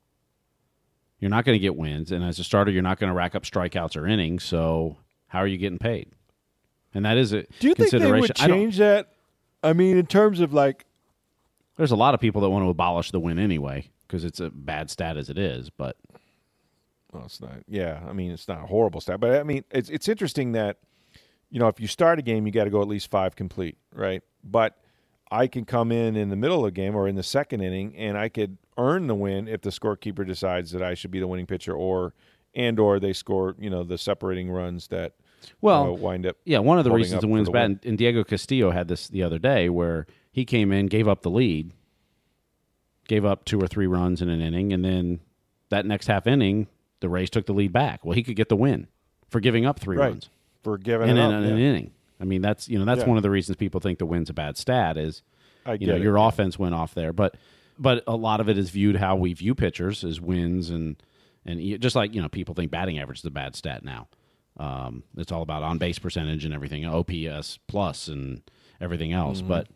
You're not going to get wins, and as a starter, you're not going to rack up strikeouts or innings. So how are you getting paid? And that is a Do you think they would I change that? I mean, in terms of like, There's a lot of people that want to abolish the win anyway because it's a bad stat as it is. But well, it's not. Yeah, I mean, it's not a horrible stat, but I mean, it's it's interesting that you know if you start a game, you got to go at least five complete, right? But I can come in in the middle of the game or in the second inning, and I could earn the win if the scorekeeper decides that I should be the winning pitcher, or and or they score, you know, the separating runs that Well, uh, wind up. yeah, one of the reasons the the bad, win. and, Diego Castillo had this the other day where he came in, gave up the lead, gave up two or three runs in an inning, and then that next half inning, the Rays took the lead back. Well, he could get the win for giving up three right runs for giving in it an, up. an inning. I mean, that's you know that's Yeah. one of the reasons people think the win's a bad stat is I you know it, your yeah. offense went off there, but but a lot of it is viewed how we view pitchers as wins and and just like you know people think batting average is a bad stat now. Um, it's all about on base percentage and everything, OPS plus and everything else. Mm-hmm. But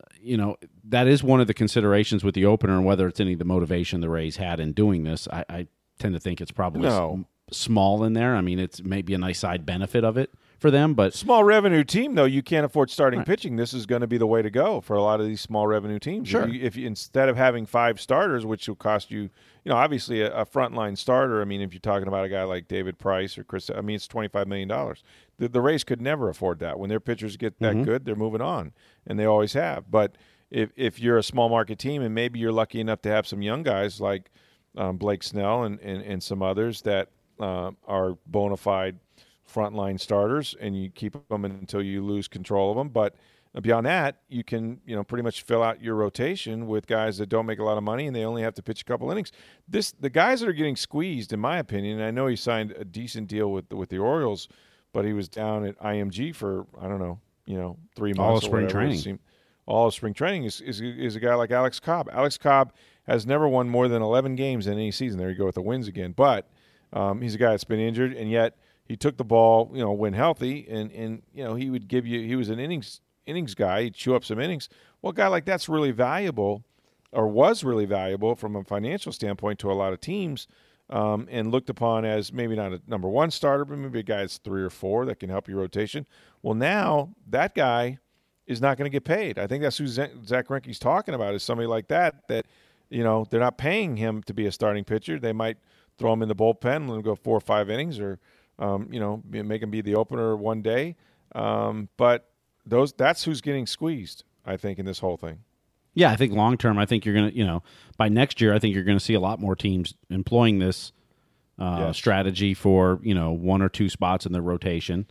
uh, you know that is one of the considerations with the opener and whether it's any of the motivation the Rays had in doing this. I, I tend to think it's probably No. s- small in there. I mean, it's maybe a nice side benefit of it for them, but Small revenue team, though, you can't afford starting pitching. This is going to be the way to go for a lot of these small revenue teams. Sure. If you, if you, instead of having five starters, which will cost you, you know, obviously a, a frontline starter. I mean, if you're talking about a guy like David Price or Chris, I mean, it's twenty five million dollars. The, the Rays could never afford that. When their pitchers get that good, they're moving on, and they always have. But if if you're a small market team and maybe you're lucky enough to have some young guys like um, Blake Snell and, and, and some others that uh, are bona fide frontline starters, and you keep them until you lose control of them. But beyond that, you can you know pretty much fill out your rotation with guys that don't make a lot of money and they only have to pitch a couple innings. This the guys that are getting squeezed, in my opinion. I know he signed a decent deal with with the Orioles, but he was down at IMG for I don't know, you know, three months All spring. Training. seemed- all of spring training is, is is a guy like Alex Cobb. Alex Cobb has never won more than 11 games in any season. There you go with the wins again. But um, he's a guy that's been injured, and yet he took the ball, you know, when healthy, and and you know he would give you. He was an innings innings guy. Chew up some innings. Well, a guy like that's really valuable, or was really valuable from a financial standpoint to a lot of teams. Um, and looked upon as maybe not a number one starter, but maybe a guy that's three or four that can help your rotation. Well, now that guy is not going to get paid. I think that's who Zack Greinke's talking about is somebody like that that you know they're not paying him to be a starting pitcher. They might throw him in the bullpen, let him go four or five innings, or um, you know make him be the opener one day. Um, but those that's who's getting squeezed. I think in this whole thing. Yeah, I think long term, I think you're going to, you know, by next year, I think you're going to see a lot more teams employing this uh, yes. strategy for, you know, one or two spots in their rotation.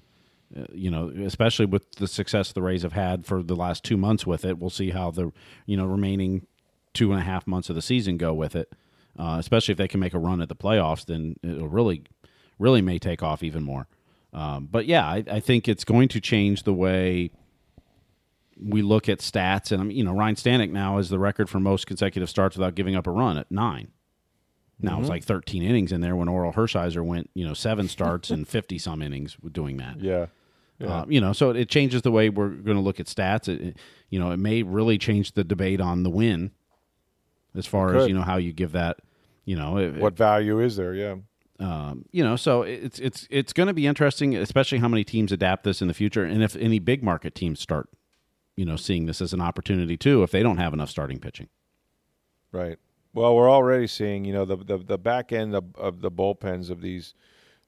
Uh, you know, especially with the success the Rays have had for the last two months with it. We'll see how the, you know, remaining two and a half months of the season go with it. Uh, especially if they can make a run at the playoffs, then it'll really, really may take off even more. Um, but yeah, I, I think it's going to change the way we look at stats, and I'm you know Ryan Stanek now is the record for most consecutive starts without giving up a run at nine. Now mm-hmm. it's like 13 innings in there when Orel Hershiser went, you know, seven starts and 50 some innings doing that. Yeah. yeah. Uh, you know, so it changes the way we're going to look at stats. It, it, you know, it may really change the debate on the win as far as, you know, how you give that, you know, it, what value is there? Yeah. Um, you know, so it's it's it's going to be interesting, especially how many teams adapt this in the future, and if any big market teams start you know, seeing this as an opportunity too if they don't have enough starting pitching. Right. Well, we're already seeing, you know, the the, the back end of, of the bullpens of these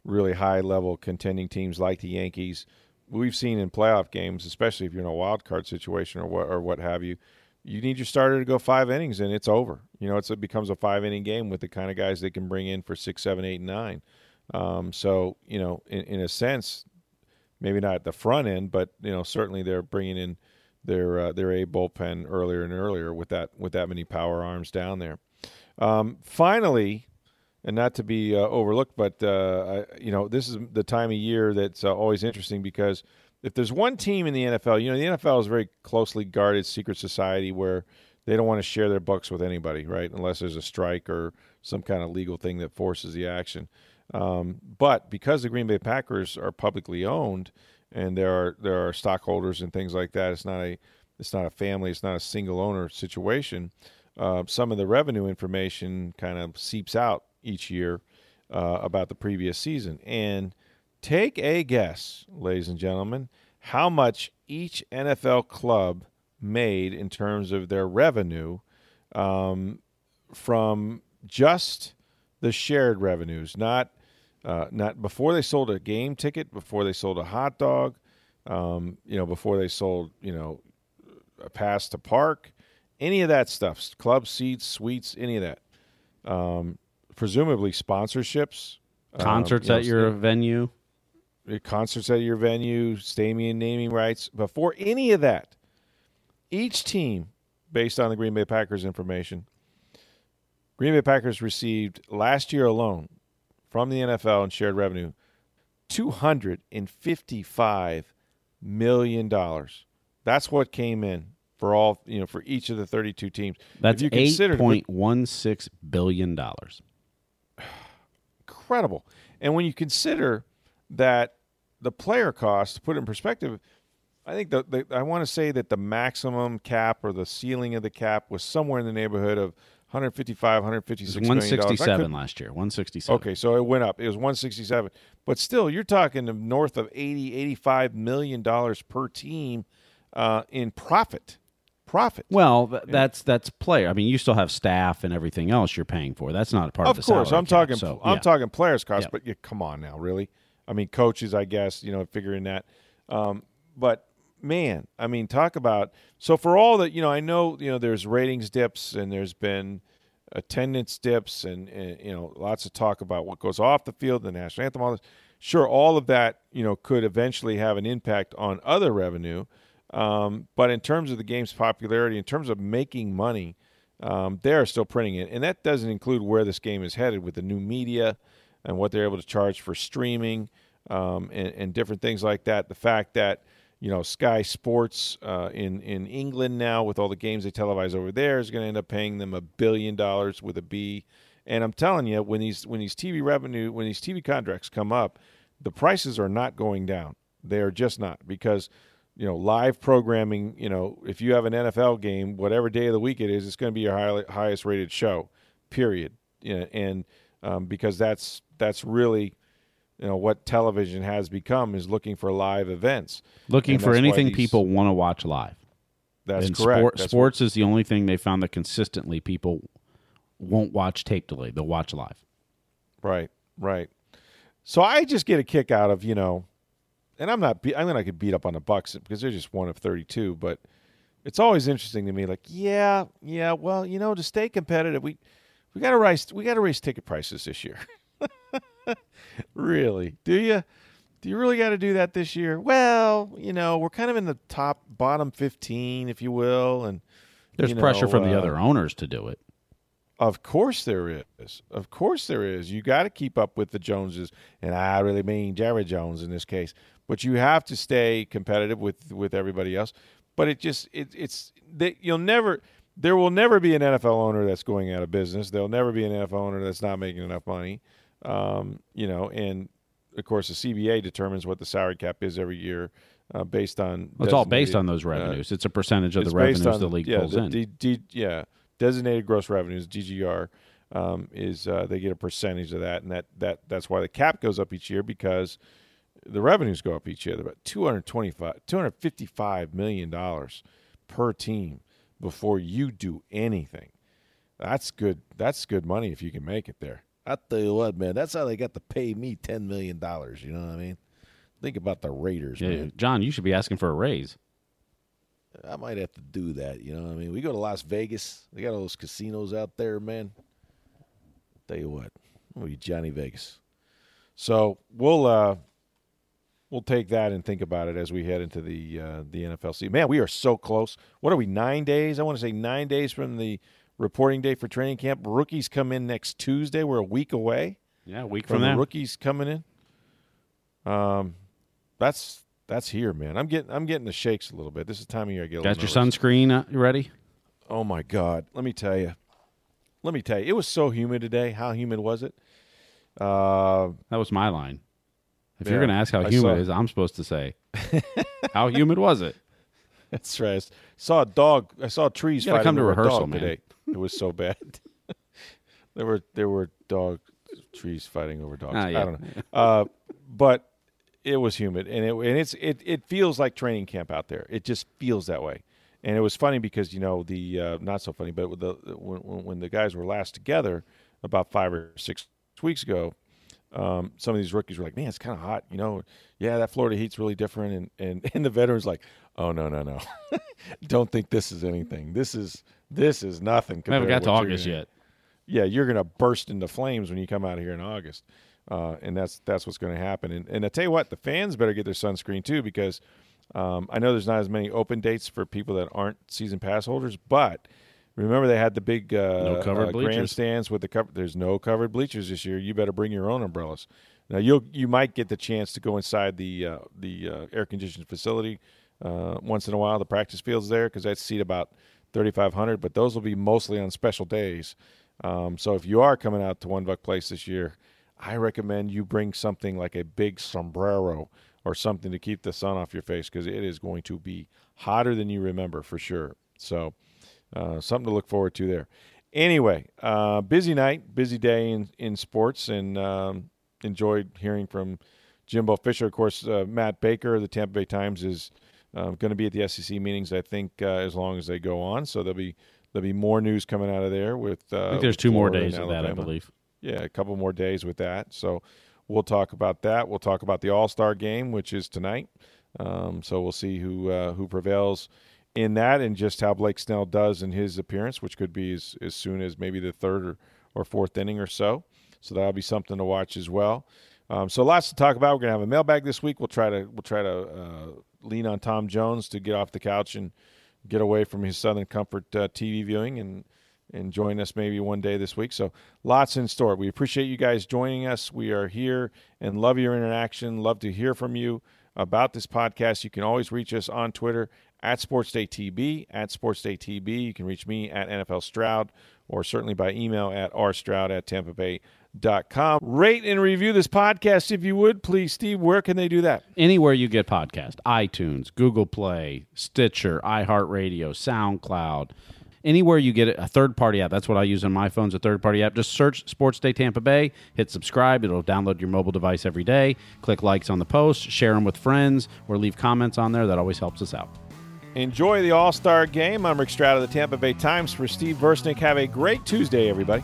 really high level contending teams like the Yankees. We've seen in playoff games, especially if you're in a wild card situation or what or what have you, you need your starter to go five innings and it's over. You know, it becomes a five inning game with the kind of guys they can bring in for six, seven, eight, and nine. Um, so you know, in, in a sense, maybe not at the front end, but you know, certainly they're bringing in their uh, their A bullpen earlier and earlier with that with that many power arms down there. Um, finally, and not to be uh, overlooked, but uh, I, you know this is the time of year that's uh, always interesting because if there's one team in the NFL, you know the NFL is a very closely guarded secret society where they don't want to share their books with anybody, right? Unless there's a strike or some kind of legal thing that forces the action. Um, but because the Green Bay Packers are publicly owned, and there are there are stockholders and things like that. It's not a it's not a family. It's not a single owner situation. Uh, some of the revenue information kind of seeps out each year uh, about the previous season. And take a guess, ladies and gentlemen, how much each NFL club made in terms of their revenue um, from just the shared revenues, not uh, not before they sold a game ticket, before they sold a hot dog, um, you know, before they sold, you know, a pass to park, any of that stuff, club seats, suites, any of that. Um, presumably sponsorships, um, concerts um, you know, at your venue, concerts at your venue, stadium naming rights. Before any of that, each team, based on the Green Bay Packers information, Green Bay Packers received last year alone from the NFL and shared revenue $255 million. That's what came in for all, you know, for each of the 32 teams. That's $8.16 billion. Incredible. And when you consider that the player cost, to put it in perspective, I think the, the I want to say that the maximum cap or the ceiling of the cap was somewhere in the neighborhood of 155, 156 167 last year. 167. Okay, so it went up. It was 167. But still, you're talking north of 80, 85 million dollars per team uh, in profit. Profit. Well, th- that's that's player. I mean, you still have staff and everything else you're paying for. That's not a part of, of the course. I'm talking. So, I'm yeah. talking players cost. Yeah. But you, come on now, really. I mean, coaches. I guess you know figuring that. Um, but man, I mean, talk about so for all that you know, I know you know there's ratings dips and there's been attendance dips and, and you know lots of talk about what goes off the field, the national anthem, all this. Sure, all of that you know could eventually have an impact on other revenue, um, but in terms of the game's popularity, in terms of making money, um, they are still printing it, and that doesn't include where this game is headed with the new media and what they're able to charge for streaming um, and, and different things like that. The fact that you know, Sky Sports uh, in in England now with all the games they televise over there is going to end up paying them a billion dollars with a B. And I'm telling you, when these when these TV revenue when these TV contracts come up, the prices are not going down. They are just not because you know live programming. You know, if you have an NFL game, whatever day of the week it is, it's going to be your high, highest rated show. Period. You know, and um, because that's that's really you know what television has become is looking for live events, looking And for anything these- people want to watch live. That's and correct. sport- That's sports is the only thing they found that consistently people won't watch tape delay; they'll watch live. Right, right. So I just get a kick out of you know, and I'm not be- I mean, I could beat up on the Bucks because they're just one of 32, but it's always interesting to me. Like, yeah, yeah. Well, you know, to stay competitive, we we got to raise we got to raise ticket prices this year. really? Do you? Do you really got to do that this year? Well, you know, we're kind of in the top bottom 15, if you will, and There's you pressure know, from the uh, other owners to do it. Of course there is. Of course there is. You got to keep up with the Joneses, and I really mean Jerry Jones in this case. But you have to stay competitive with with everybody else. But it just it, it's that you'll never there will never be an NFL owner that's going out of business. There'll never be an NFL owner that's not making enough money. Um, you know, and of course the CBA determines what the salary cap is every year uh, based on. Well, it's all based on those uh, revenues. it's a percentage of the revenues on- the league yeah, pulls the in. D, D, yeah, designated gross revenues (DGR) um, is uh, they get a percentage of that, and that that that's why the cap goes up each year because the revenues go up each year. They're about 225 255 million dollars per team before you do anything. That's good. That's good money if you can make it there. I tell you what, man, that's how they got to pay me ten million dollars. You know what I mean? Think about the Raiders, Yeah, man. John, you should be asking for a raise. I might have to do that. You know what I mean? We go to Las Vegas. They got all those casinos out there, man. Tell you what, we'll Johnny Vegas. So we'll uh, we'll take that and think about it as we head into the uh, the NFL season. Man, we are so close. What are we? Nine days? I want to say nine days from the reporting day for training camp. Rookies come in next Tuesday. We're a week away Yeah, a week from from the rookies coming in. Um, that's that's here, man. I'm getting I'm getting the shakes a little bit. This is the time of year I get. Got your nervous. sunscreen uh, ready? Oh my God! Let me tell you. Let me tell you. It was so humid today. How humid was it? Uh, That was my line. If Yeah, you're going to ask how humid it is, I'm supposed to say, how humid was it? That's right. I saw a dog. I saw trees You gotta fighting come to over a rehearsal, dog man. today. It was so bad. there were there were dog trees fighting over dogs. Ah, yeah. I don't know. Uh, but it was humid, and it and it's it it feels like training camp out there. It just feels that way. And it was funny because you know the uh, not so funny, but the when, when when the guys were last together about five or six weeks ago, um, some of these rookies were like, "Man, it's kind of hot." You know, yeah, that Florida heat's really different, and and and the veterans like, "Oh no, no, no, don't think this is anything. This is this is nothing." We haven't got to what August gonna- yet. yeah, you're going to burst into flames when you come out here in August, uh, and that's that's what's going to happen. And, and I tell you what, the fans better get their sunscreen too, because um, I know there's not as many open dates for people that aren't season pass holders. But remember, they had the big uh, No covered uh, grandstands with the cover. There's no covered bleachers this year. You better bring your own umbrellas. Now you'll you might get the chance to go inside the uh, the uh, air conditioned facility uh, once in a while. The practice fields there because that's seat about 3,500, but those will be mostly on special days. Um, so if you are coming out to One Buck Place this year, I recommend you bring something like a big sombrero or something to keep the sun off your face because it is going to be hotter than you remember for sure. So uh, something to look forward to there. Anyway, uh, busy night, busy day in, in sports, and um, enjoyed hearing from Jimbo Fisher. Of course, uh, Matt Baker of the Tampa Bay Times is uh, going to be at the SEC meetings. I think uh, as long as they go on, so there'll be there'll be more news coming out of there. With uh, I think there's two more days of that, I believe. Yeah, a couple more days with that. So we'll talk about that. We'll talk about the All Star game, which is tonight. Um, so we'll see who uh, who prevails in that, and just how Blake Snell does in his appearance, which could be as, as soon as maybe the third or, or fourth inning or so. So that'll be something to watch as well. Um, so lots to talk about. We're gonna have a mailbag this week. We'll try to we'll try to uh, lean on Tom Jones to get off the couch and get away from his Southern Comfort uh, TV viewing and and join us maybe one day this week. So lots in store. We appreciate you guys joining us. We are here and love your interaction. Love to hear from you. about this podcast, you can always reach us on Twitter at SportsDayTB, at SportsDayTB. You can reach me at NFL Stroud or certainly by email at rstroud at tampa bay com. Rate and review this podcast if you would, please, Steve. Where can they do that? Anywhere you get podcast, iTunes, Google Play, Stitcher, iHeartRadio, SoundCloud, anywhere you get a third party app. That's what I use on my phone's a third party app. Just search Sports Day Tampa Bay, hit subscribe. It'll download your mobile device every day. Click likes on the post, share them with friends, or leave comments on there. That always helps us out. Enjoy the All Star game. I'm Rick Stroud of the Tampa Bay Times for Steve Versnick. Have a great Tuesday, everybody.